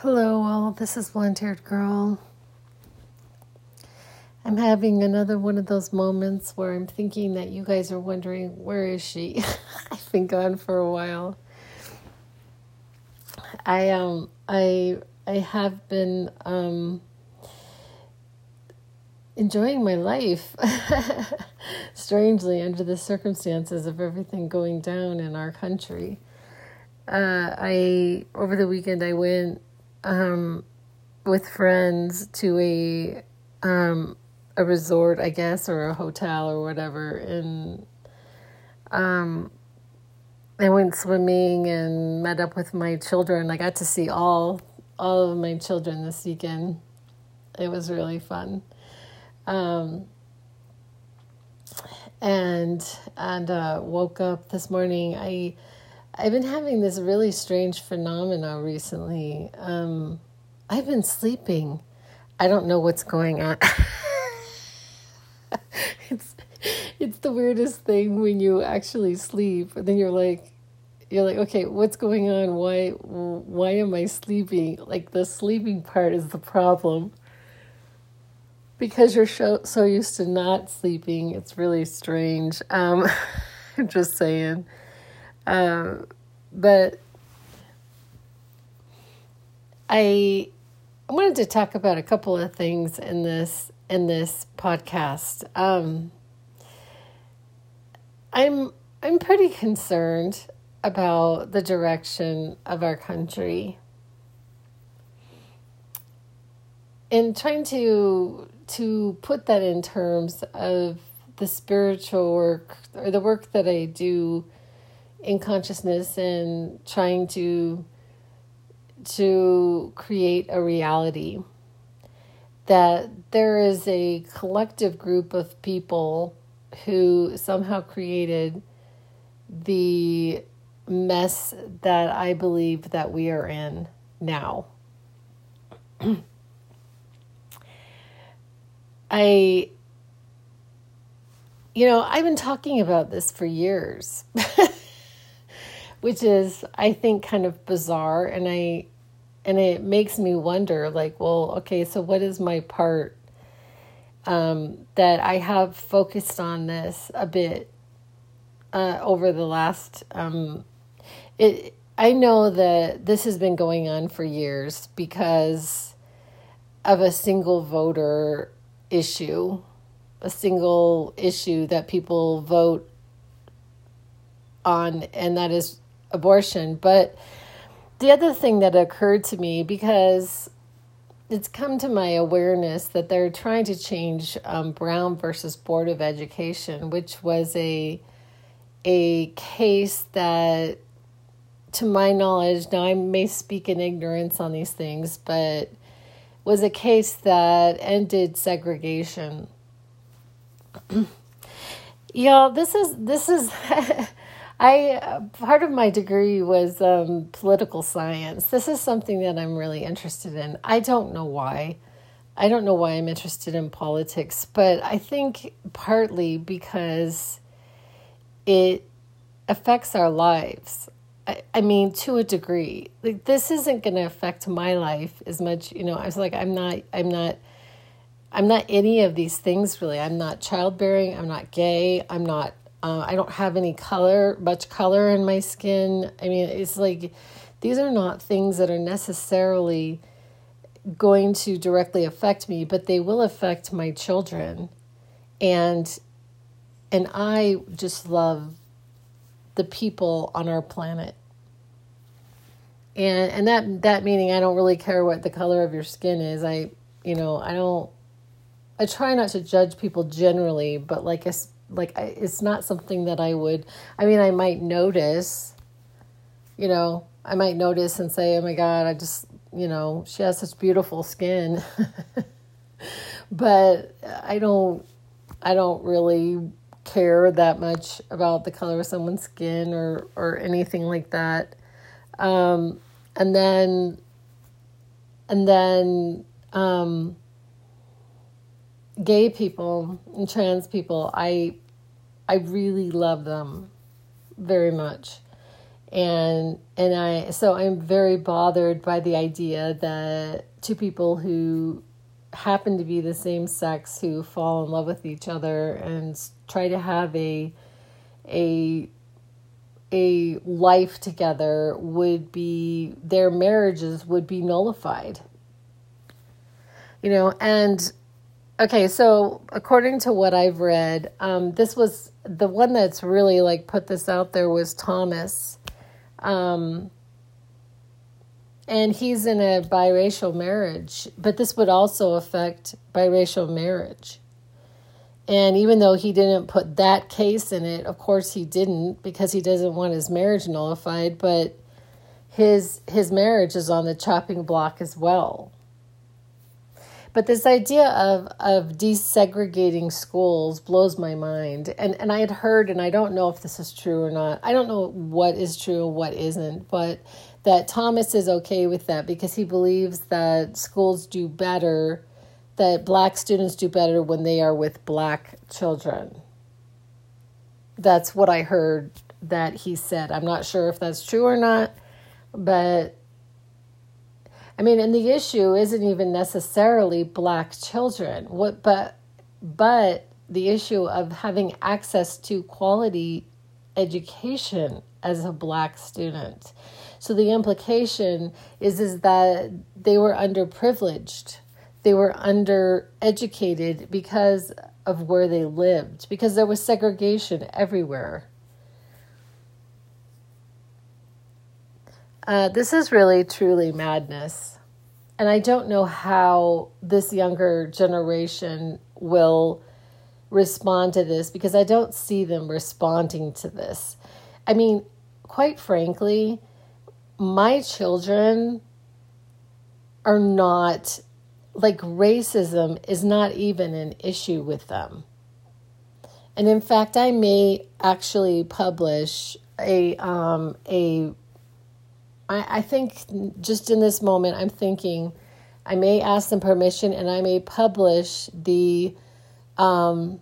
Hello, all. This is Blonde Haired Girl. I'm having another one of those moments where I'm thinking that you guys are wondering, where is she? I've been gone for a while. I um I I have been um enjoying my life strangely under the circumstances of everything going down in our country. Uh, I over the weekend I went um, with friends to a um, a resort, I guess, or a hotel or whatever, and um, I went swimming and met up with my children. I got to see all all of my children this weekend. It was really fun. Um, and and uh, woke up this morning. I I've been having this really strange phenomena recently. Um, I've been sleeping. I don't know what's going on. it's it's the weirdest thing when you actually sleep. And then you're like you're like, okay, what's going on? Why why am I sleeping? Like the sleeping part is the problem. Because you're so, so used to not sleeping, it's really strange. Um, I'm just saying. Um, but I wanted to talk about a couple of things in this in this podcast. Um, I'm I'm pretty concerned about the direction of our country. And trying to to put that in terms of the spiritual work or the work that I do in consciousness and trying to to create a reality that there is a collective group of people who somehow created the mess that I believe that we are in now. I you know, I've been talking about this for years. which is I think kind of bizarre and I and it makes me wonder like well okay so what is my part um, that I have focused on this a bit uh, over the last um, it I know that this has been going on for years because of a single voter issue a single issue that people vote on and that is abortion. But the other thing that occurred to me because it's come to my awareness that they're trying to change um, Brown versus Board of Education, which was a a case that, to my knowledge, now I may speak in ignorance on these things, but was a case that ended segregation. Y'all, this is this is I part of my degree was um, political science. This is something that I'm really interested in. I don't know why. I don't know why I'm interested in politics, but I think partly because it affects our lives. I, I mean, to a degree. Like this isn't going to affect my life as much. You know, I was like, I'm not. I'm not. I'm not any of these things really. I'm not childbearing. I'm not gay. I'm not uh, I don't have any color, much color in my skin. I mean, it's like these are not things that are necessarily going to directly affect me, but they will affect my children. And and I just love the people on our planet. And and that that meaning I don't really care what the color of your skin is. I you know, I don't I try not to judge people generally, but like like I, it's not something that I would I mean I might notice you know I might notice and say oh my god I just you know she has such beautiful skin. But I don't I don't really care that much about the color of someone's skin or or anything like that. Um, and then and then um, gay people and trans people, I I really love them very much. and and I so I'm very bothered by the idea that two people who happen to be the same sex who fall in love with each other and try to have a a a life together would be their marriages would be nullified you know and okay so according to what i've read um, this was the one that's really like put this out there was thomas um, and he's in a biracial marriage, but this would also affect biracial marriage. And even though he didn't put that case in it, of course he didn't because he doesn't want his marriage nullified, but his his marriage is on the chopping block as well. But this idea of of desegregating schools blows my mind. And and I had heard and I don't know if this is true or not. I don't know what is true and what isn't, but that Thomas is okay with that because he believes that schools do better, that black students do better when they are with black children. That's what I heard that he said. I'm not sure if that's true or not, but I mean, and the issue isn't even necessarily black children. What but but the issue of having access to quality education as a black student so the implication is is that they were underprivileged. They were undereducated because of where they lived, because there was segregation everywhere. Uh, this is really, truly madness. And I don't know how this younger generation will respond to this because I don't see them responding to this. I mean, quite frankly, my children are not like racism is not even an issue with them. And in fact, I may actually publish a um, a. I, I think just in this moment, I'm thinking I may ask them permission, and I may publish the um,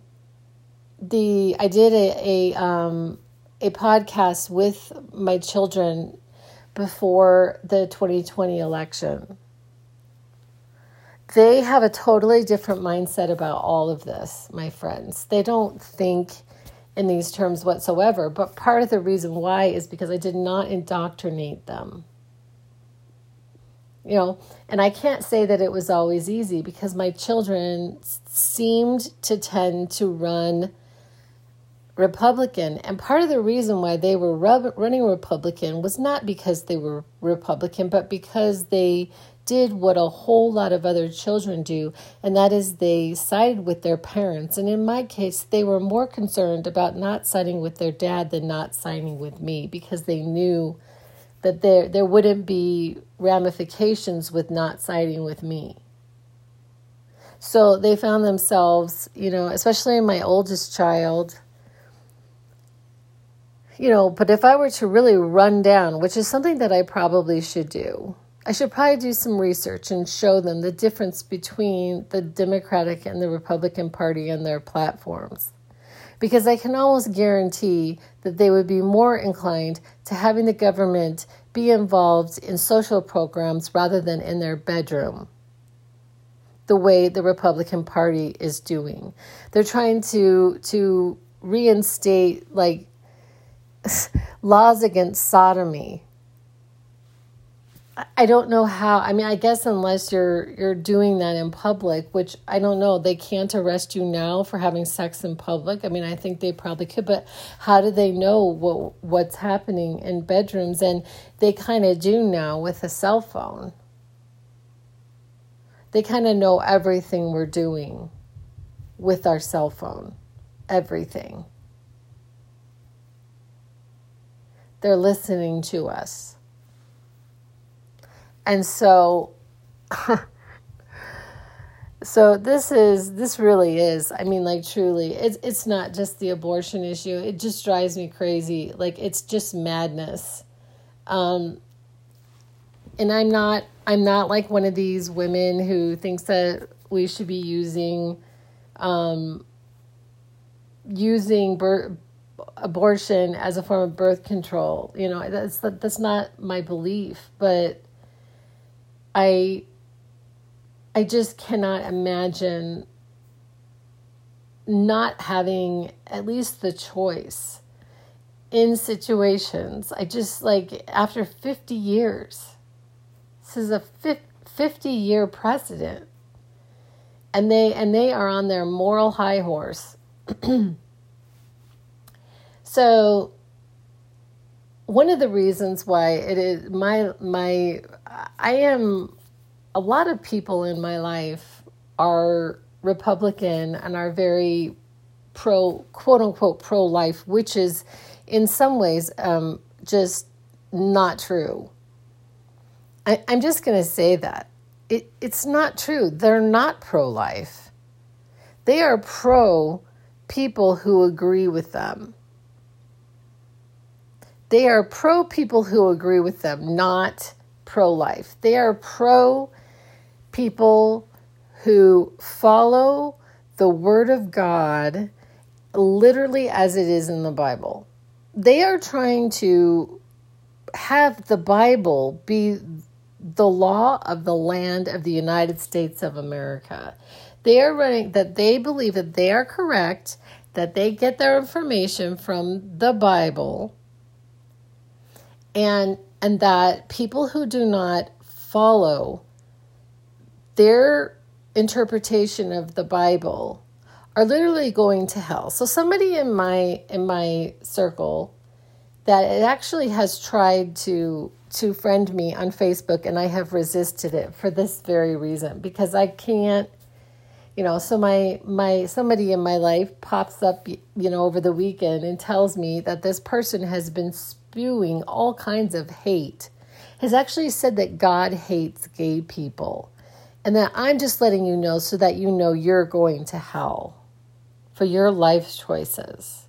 the I did a a um, a podcast with my children before the 2020 election. They have a totally different mindset about all of this, my friends. They don't think in these terms whatsoever, but part of the reason why is because I did not indoctrinate them. You know, and I can't say that it was always easy because my children seemed to tend to run Republican. And part of the reason why they were running Republican was not because they were Republican, but because they did what a whole lot of other children do, and that is they sided with their parents. And in my case, they were more concerned about not siding with their dad than not siding with me because they knew that there there wouldn't be ramifications with not siding with me. So they found themselves, you know, especially my oldest child, you know, but if I were to really run down, which is something that I probably should do, I should probably do some research and show them the difference between the Democratic and the Republican Party and their platforms. Because I can almost guarantee that they would be more inclined to having the government be involved in social programs rather than in their bedroom the way the Republican Party is doing. They're trying to to reinstate like laws against sodomy. I don't know how. I mean, I guess unless you're you're doing that in public, which I don't know, they can't arrest you now for having sex in public. I mean, I think they probably could, but how do they know what what's happening in bedrooms? And they kind of do now with a cell phone. They kind of know everything we're doing with our cell phone, everything. They're listening to us. And so so this is this really is i mean like truly it's it's not just the abortion issue. It just drives me crazy. Like it's just madness. Um and i'm not i'm not like one of these women who thinks that we should be using um using birth abortion as a form of birth control. You know, that's that's not my belief, but I I just cannot imagine not having at least the choice in situations. I just like after 50 years. This is a 50 year precedent. And they and they are on their moral high horse. so one of the reasons why it is my my I am a lot of people in my life are Republican and are very pro quote unquote pro life, which is in some ways um, just not true. I, I'm just going to say that. It, it's not true. They're not pro life. They are pro people who agree with them. They are pro people who agree with them, not pro life. They are pro people who follow the Word of God literally as it is in the Bible. They are trying to have the Bible be the law of the land of the United States of America. They are running that they believe that they are correct, that they get their information from the Bible, and and that people who do not follow their interpretation of the Bible are literally going to hell. So somebody in my in my circle that it actually has tried to to friend me on Facebook and I have resisted it for this very reason because I can't you know so my my somebody in my life pops up you know over the weekend and tells me that this person has been spewing all kinds of hate has actually said that God hates gay people and that I'm just letting you know so that you know you're going to hell for your life choices.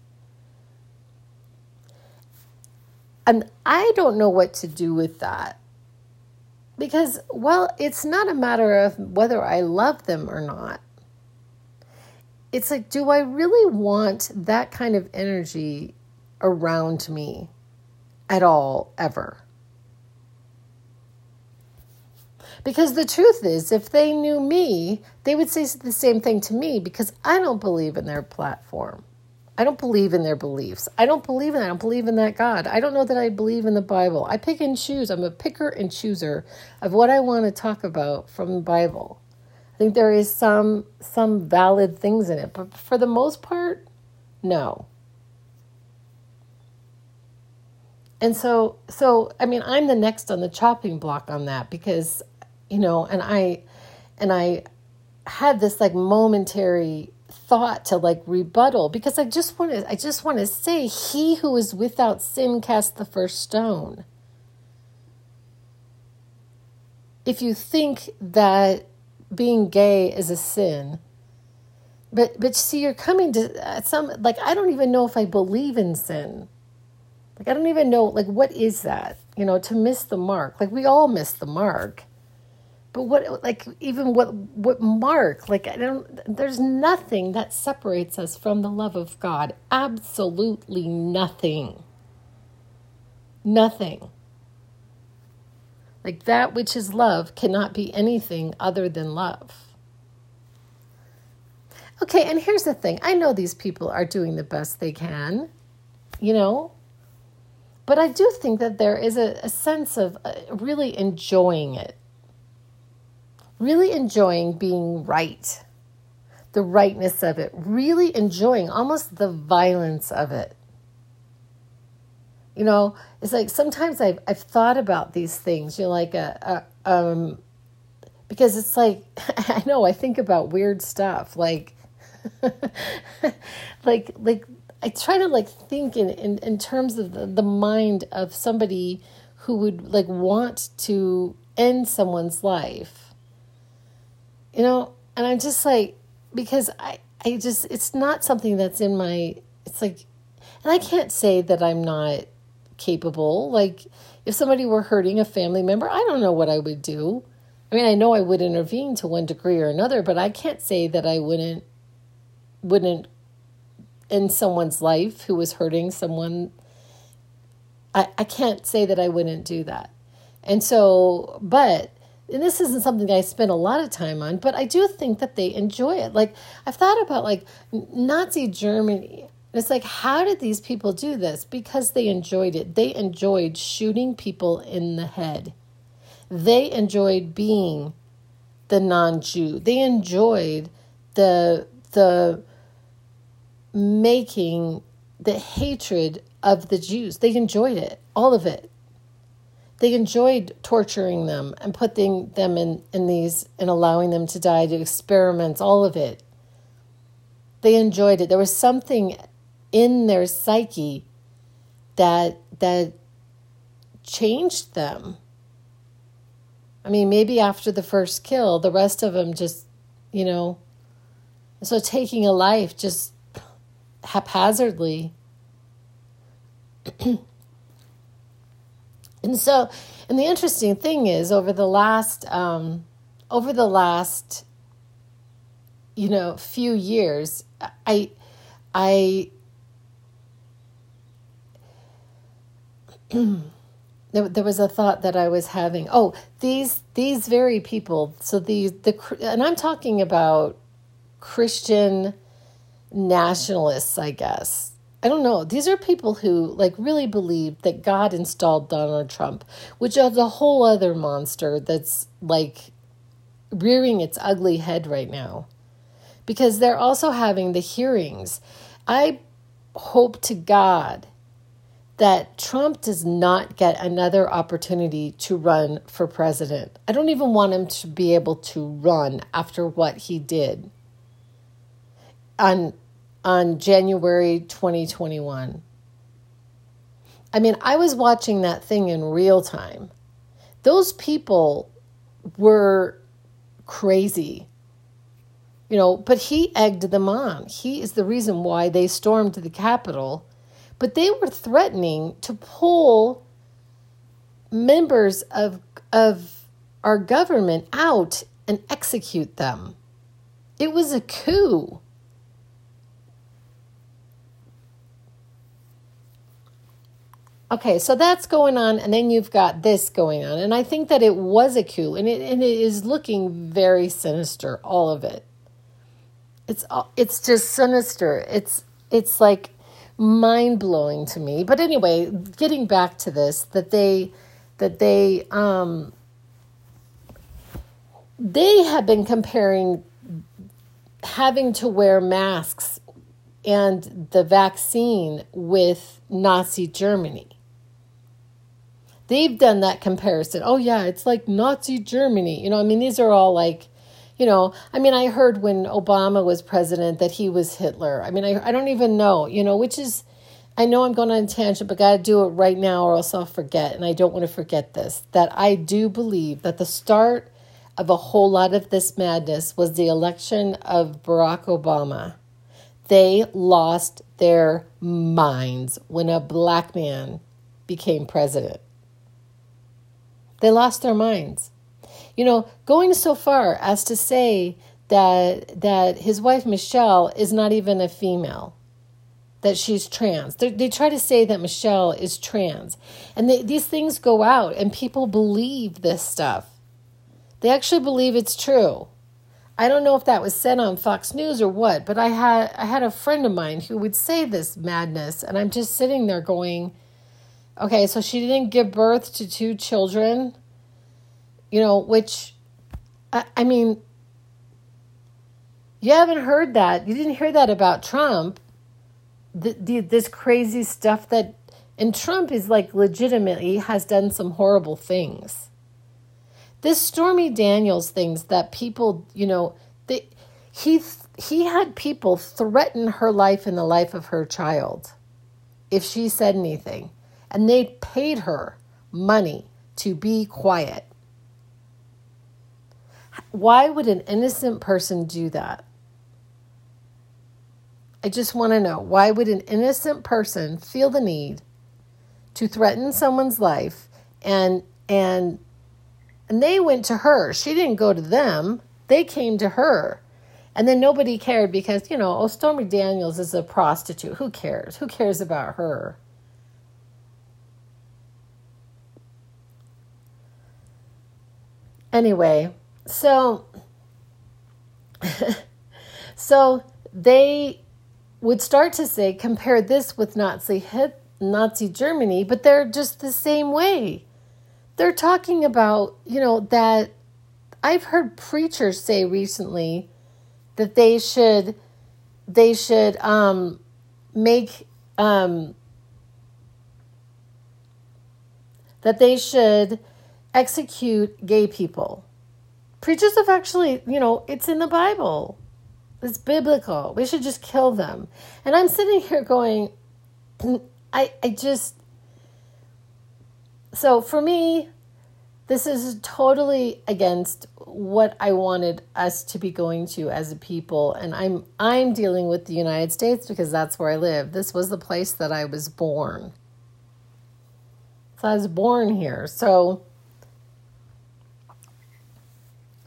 And I don't know what to do with that. Because, well, it's not a matter of whether I love them or not. It's like, do I really want that kind of energy around me at all, ever? Because the truth is, if they knew me, they would say the same thing to me because I don't believe in their platform. I don't believe in their beliefs. I don't believe in that. I don't believe in that God. I don't know that I believe in the Bible. I pick and choose. I'm a picker and chooser of what I want to talk about from the Bible. I think there is some some valid things in it, but for the most part, no. And so so I mean, I'm the next on the chopping block on that because you know, and I and I had this like momentary thought to like rebuttal because I just want to I just want to say he who is without sin cast the first stone. If you think that being gay is a sin, but but see you're coming to uh, some like I don't even know if I believe in sin. Like I don't even know like what is that? You know, to miss the mark. Like we all miss the mark. But what like even what what mark? Like i don't there's nothing that separates us from the love of god. Absolutely nothing. Nothing. Like that which is love cannot be anything other than love. Okay and here's the thing. I know these people are doing the best they can you know but i do think that there is a, a sense of uh, really enjoying it. Really enjoying being right, the rightness of it, really enjoying almost the violence of it. You know, it's like sometimes I've, I've thought about these things, you know, like a, a um, because it's like, I know I think about weird stuff, like, like, like, I try to like think in, in, in terms of the, the mind of somebody who would like want to end someone's life you know, and I'm just like, because I, I just, it's not something that's in my, it's like, and I can't say that I'm not capable. Like, if somebody were hurting a family member, I don't know what I would do. I mean, I know I would intervene to one degree or another, but I can't say that I wouldn't, wouldn't in someone's life who was hurting someone, I, I can't say that I wouldn't do that. And so, but and this isn't something I spend a lot of time on, but I do think that they enjoy it. Like I've thought about like Nazi Germany. It's like how did these people do this? Because they enjoyed it. They enjoyed shooting people in the head. They enjoyed being the non-Jew. They enjoyed the the making the hatred of the Jews. They enjoyed it, all of it they enjoyed torturing them and putting them in, in these and allowing them to die, to experiments, all of it. They enjoyed it. There was something in their psyche that that changed them. I mean, maybe after the first kill, the rest of them just, you know, so taking a life just haphazardly And so, and the interesting thing is, over the last, um, over the last, you know, few years, I, I, there, there was a thought that I was having. Oh, these these very people. So the the and I'm talking about Christian nationalists, I guess. I don't know. These are people who like really believe that God installed Donald Trump, which is a whole other monster that's like rearing its ugly head right now. Because they're also having the hearings. I hope to God that Trump does not get another opportunity to run for president. I don't even want him to be able to run after what he did on on January 2021. I mean, I was watching that thing in real time. Those people were crazy. You know, but he egged them on. He is the reason why they stormed the Capitol. But they were threatening to pull members of, of our government out and execute them. It was a coup. Okay, so that's going on, and then you've got this going on. And I think that it was a coup, and it, and it is looking very sinister, all of it. It's, it's just sinister. It's, it's like mind blowing to me. But anyway, getting back to this, that they, that they, um, they have been comparing having to wear masks and the vaccine with Nazi Germany. They've done that comparison. Oh, yeah, it's like Nazi Germany. You know, I mean, these are all like, you know, I mean, I heard when Obama was president that he was Hitler. I mean, I, I don't even know, you know, which is, I know I'm going on a tangent, but got to do it right now or else I'll forget. And I don't want to forget this that I do believe that the start of a whole lot of this madness was the election of Barack Obama. They lost their minds when a black man became president. They lost their minds. You know, going so far as to say that that his wife Michelle is not even a female, that she's trans. They, they try to say that Michelle is trans, and they, these things go out, and people believe this stuff. They actually believe it's true. I don't know if that was said on Fox News or what, but I had I had a friend of mine who would say this madness, and I'm just sitting there going Okay, so she didn't give birth to two children, you know, which, I, I mean, you haven't heard that. You didn't hear that about Trump. The, the, this crazy stuff that, and Trump is like legitimately has done some horrible things. This Stormy Daniels things that people, you know, they, he he had people threaten her life and the life of her child if she said anything and they paid her money to be quiet. Why would an innocent person do that? I just want to know why would an innocent person feel the need to threaten someone's life and and and they went to her. She didn't go to them. They came to her. And then nobody cared because, you know, oh, Stormy Daniels is a prostitute. Who cares? Who cares about her? Anyway, so so they would start to say compare this with Nazi hit Nazi Germany, but they're just the same way. They're talking about, you know, that I've heard preachers say recently that they should they should um, make um, that they should execute gay people. Preachers have actually, you know, it's in the Bible. It's biblical. We should just kill them. And I'm sitting here going, I I just so for me, this is totally against what I wanted us to be going to as a people and I'm I'm dealing with the United States because that's where I live. This was the place that I was born. So I was born here. So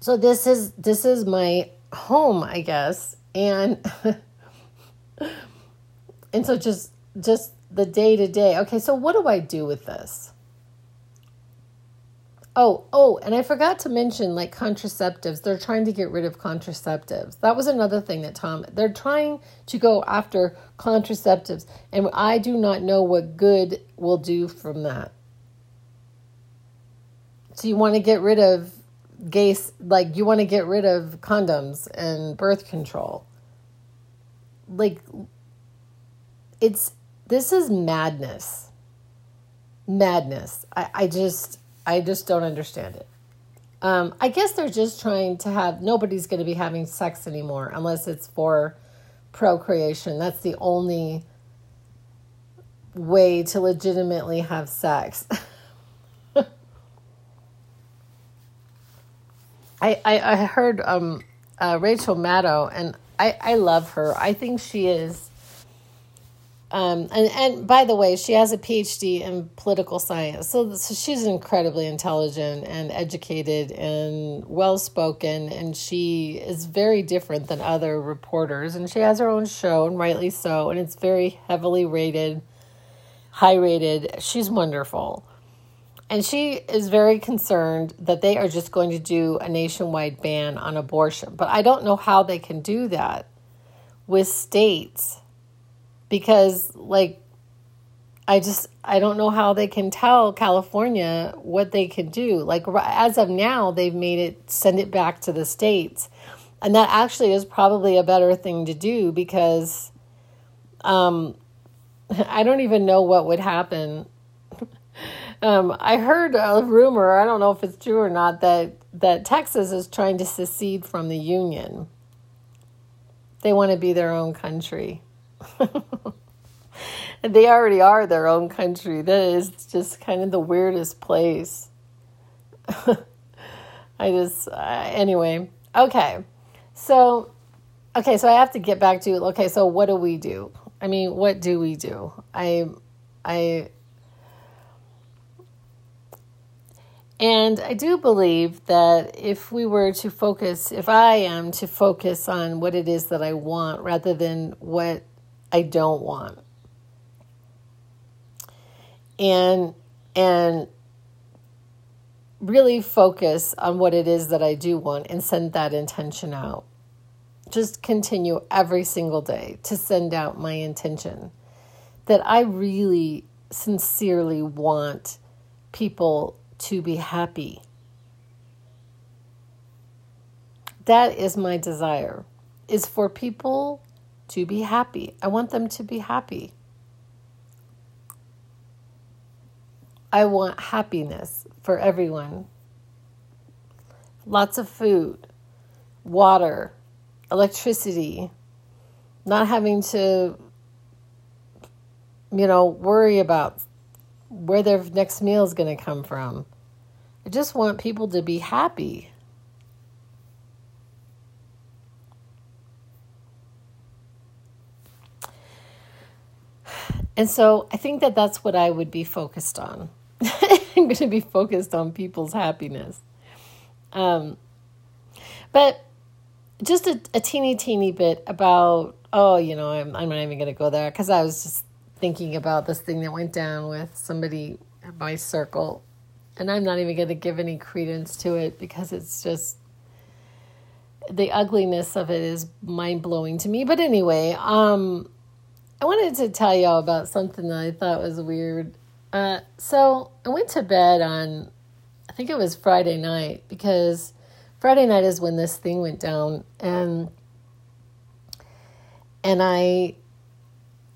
so this is this is my home, I guess. And and so just just the day to day. Okay, so what do I do with this? Oh, oh, and I forgot to mention like contraceptives. They're trying to get rid of contraceptives. That was another thing that Tom, they're trying to go after contraceptives. And I do not know what good will do from that. So you want to get rid of gay, like you want to get rid of condoms and birth control. Like, it's, this is madness. Madness. I, I just, I just don't understand it. Um, I guess they're just trying to have nobody's going to be having sex anymore unless it's for procreation. That's the only way to legitimately have sex. I, I, I heard um, uh, Rachel Maddow, and I, I love her. I think she is. Um, and, and by the way, she has a PhD in political science. So, so she's incredibly intelligent and educated and well spoken. And she is very different than other reporters. And she has her own show, and rightly so. And it's very heavily rated, high rated. She's wonderful. And she is very concerned that they are just going to do a nationwide ban on abortion. But I don't know how they can do that with states because, like, I just I don't know how they can tell California what they can do. Like as of now, they've made it send it back to the states, and that actually is probably a better thing to do because, um, I don't even know what would happen um, I heard a rumor, I don't know if it's true or not, that, that Texas is trying to secede from the Union. They want to be their own country. they already are their own country. That is just kind of the weirdest place. I just, uh, anyway. Okay. So, okay, so I have to get back to, okay, so what do we do? I mean, what do we do? I, I, And I do believe that if we were to focus, if I am to focus on what it is that I want rather than what I don't want, and and really focus on what it is that I do want and send that intention out. Just continue every single day to send out my intention that I really sincerely want people to be happy. That is my desire is for people to be happy. I want them to be happy. I want happiness for everyone. Lots of food, water, electricity, not having to, you know, worry about where their next meal is going to come from. I just want people to be happy. And so I think that that's what I would be focused on. I'm going to be focused on people's happiness. Um, but just a, a teeny, teeny bit about, oh, you know, I'm, I'm not even going to go there because I was just thinking about this thing that went down with somebody in my circle. And I'm not even going to give any credence to it because it's just the ugliness of it is mind blowing to me. But anyway, um, I wanted to tell y'all about something that I thought was weird. Uh, so I went to bed on, I think it was Friday night because Friday night is when this thing went down, and and I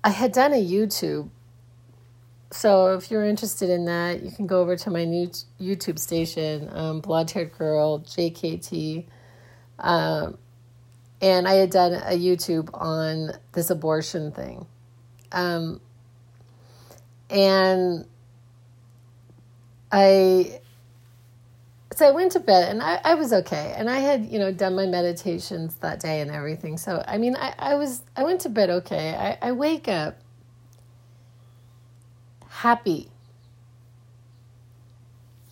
I had done a YouTube. So if you're interested in that, you can go over to my new YouTube station, um, Blonde Haired Girl JKT. Um, and I had done a YouTube on this abortion thing. Um, and I so I went to bed and I, I was okay. And I had, you know, done my meditations that day and everything. So I mean I, I was I went to bed okay. I, I wake up happy.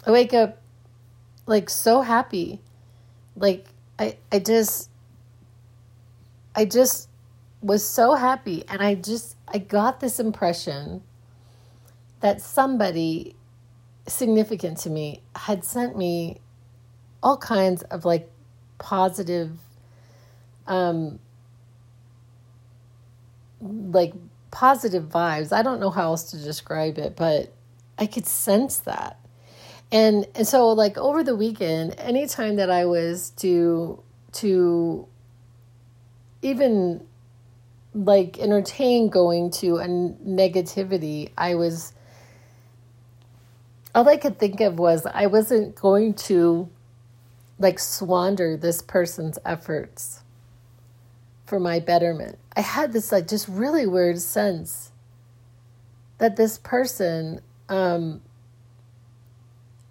I wake up like so happy. Like I I just I just was so happy and I just I got this impression that somebody significant to me had sent me all kinds of like positive um like positive vibes. I don't know how else to describe it but i could sense that. And and so like over the weekend anytime that i was to to even like entertain going to a negativity i was all I could think of was I wasn't going to like squander this person's efforts for my betterment. I had this like just really weird sense that this person um,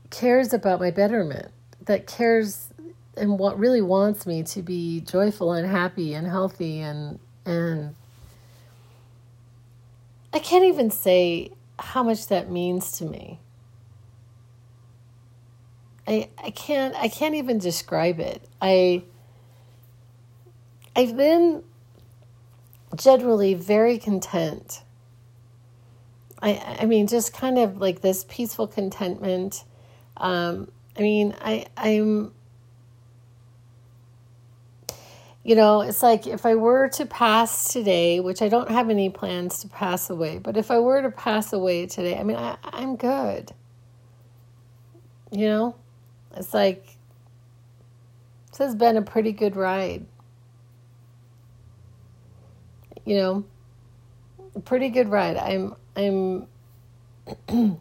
cares about my betterment, that cares and what really wants me to be joyful and happy and healthy and and I can't even say how much that means to me. I I can't I can't even describe it. I I've been generally very content. I I mean just kind of like this peaceful contentment. Um, I mean I I'm you know, it's like if I were to pass today, which I don't have any plans to pass away, but if I were to pass away today, I mean, I, I'm good. You know, it's like, this has been a pretty good ride. You know, a pretty good ride. I'm, I'm,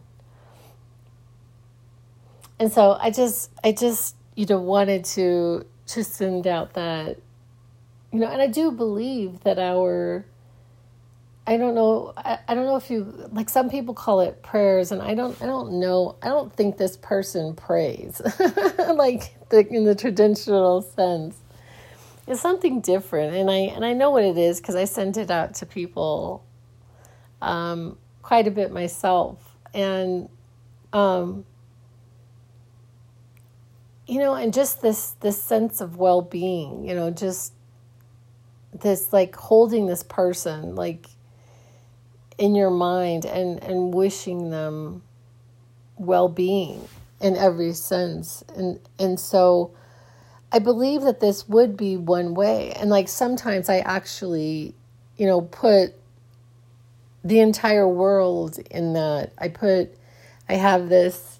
and so I just, I just, you know, wanted to, to send out that, you know, and I do believe that our, I don't know. I, I don't know if you like some people call it prayers, and I don't. I don't know. I don't think this person prays like the, in the traditional sense. It's something different, and I and I know what it is because I sent it out to people um, quite a bit myself, and um, you know, and just this this sense of well being. You know, just this like holding this person like in your mind and, and wishing them well being in every sense. And and so I believe that this would be one way. And like sometimes I actually, you know, put the entire world in that. I put I have this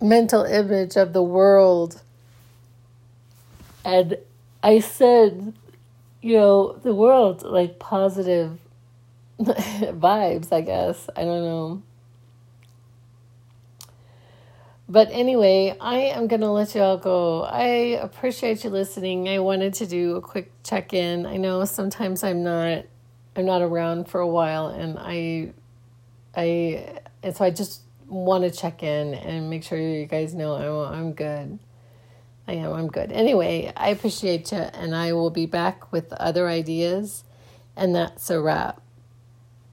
mental image of the world and I said, you know, the world like positive vibes, I guess. I don't know. But anyway, I am going to let y'all go. I appreciate you listening. I wanted to do a quick check-in. I know sometimes I'm not I'm not around for a while and I I and so I just want to check in and make sure you guys know I'm I'm good. I am I'm good. Anyway, I appreciate you and I will be back with other ideas and that's a wrap.